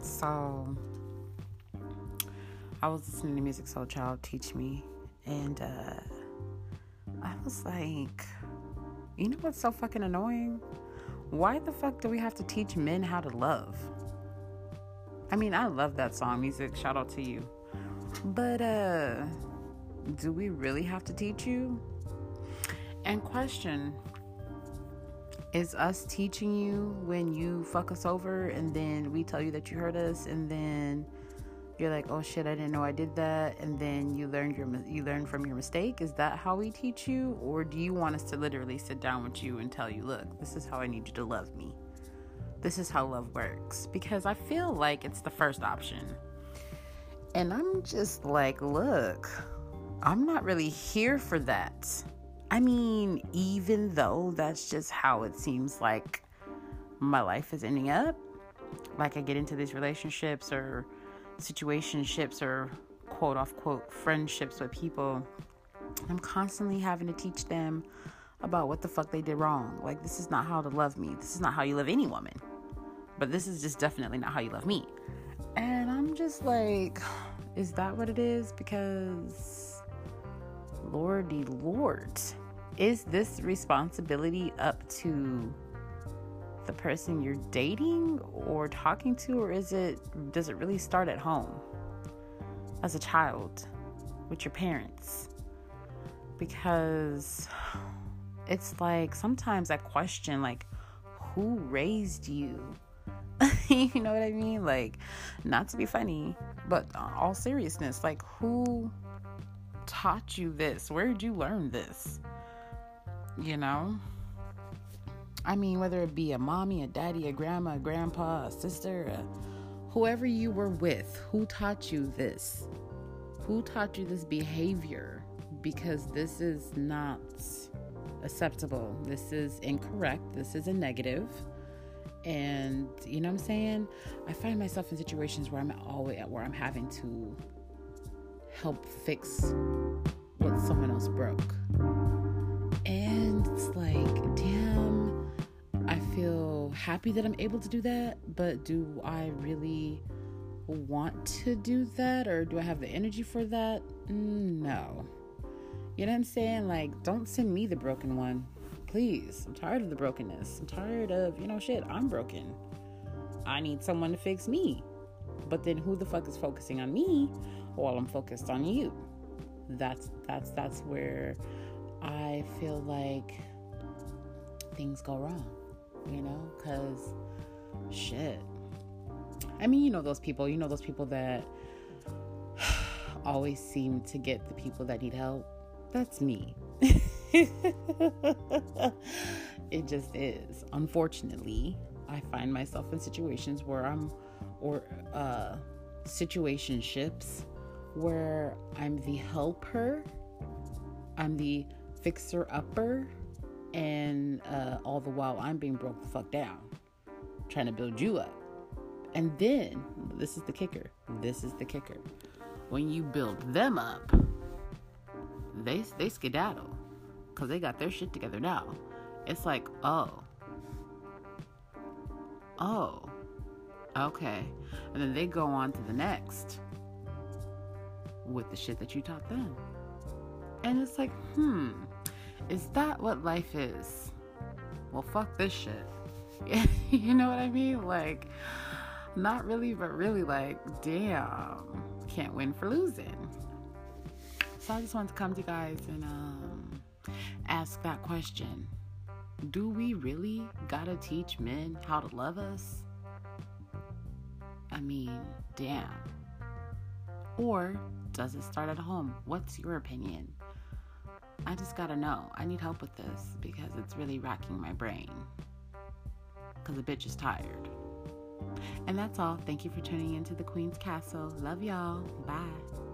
so I was listening to Musiq Soulchild teach me, and uh, I was like, you know what's so fucking annoying? Why the fuck do we have to teach men how to love? I mean, I love that song, Musiq. Shout out to you. But uh do we really have to teach you? And question is us teaching you when you fuck us over and then we tell you that you hurt us and then you're like, "Oh shit, I didn't know I did that." And then you learn your you learn from your mistake. Is that how we teach you or do you want us to literally sit down with you and tell you, "Look, this is how I need you to love me." This is how love works because I feel like it's the first option. And I'm just like, "Look, I'm not really here for that." I mean, even though that's just how it seems like my life is ending up, like I get into these relationships or situationships or quote unquote friendships with people, I'm constantly having to teach them about what the fuck they did wrong. Like, this is not how to love me. This is not how you love any woman. But this is just definitely not how you love me. And I'm just like, is that what it is? Because, Lordy Lord, is this responsibility up to the person you're dating or talking to or is it does it really start at home as a child with your parents? Because it's like sometimes I question like who raised you? You know what I mean? Like not to be funny but all seriousness like who taught you this? Where did you learn this you know I mean, whether it be a mommy, a daddy, a grandma, a grandpa, a sister, a, whoever you were with, who taught you this? Who taught you this behavior? Because this is not acceptable. This is incorrect. This is a negative. And you know what I'm saying? I find myself in situations where I'm always at where I'm having to help fix what someone else broke. Happy that I'm able to do that, but do I really want to do that or do I have the energy for that? No. You know what I'm saying? Like, don't send me the broken one. Please. I'm tired of the brokenness. I'm tired of, you know, shit, I'm broken. I need someone to fix me. But then who the fuck is focusing on me while I'm focused on you? That's that's that's where I feel like things go wrong you know, because shit. I mean, you know, those people, you know, those people that always seem to get the people that need help. That's me. it just is. Unfortunately, I find myself in situations where I'm, or uh, situationships where I'm the helper, I'm the fixer upper, and uh, all the while I'm being broke the fuck down, trying to build you up. And then, this is the kicker. This is the kicker. When you build them up, they they skedaddle because they got their shit together now. It's like, oh, oh, okay, and then they go on to the next with the shit that you taught them. And it's like, hmm, is that what life is? Well, fuck this shit. you know what I mean? Like, not really, but really, like, damn, can't win for losing. So I just wanted to come to you guys and um, ask that question Do we really gotta teach men how to love us? I mean, damn. Or does it start at home? What's your opinion? I just gotta know. I need help with this because it's really racking my brain. Because the bitch is tired. And that's all. Thank you for tuning into the Queen's Castle. Love y'all. Bye.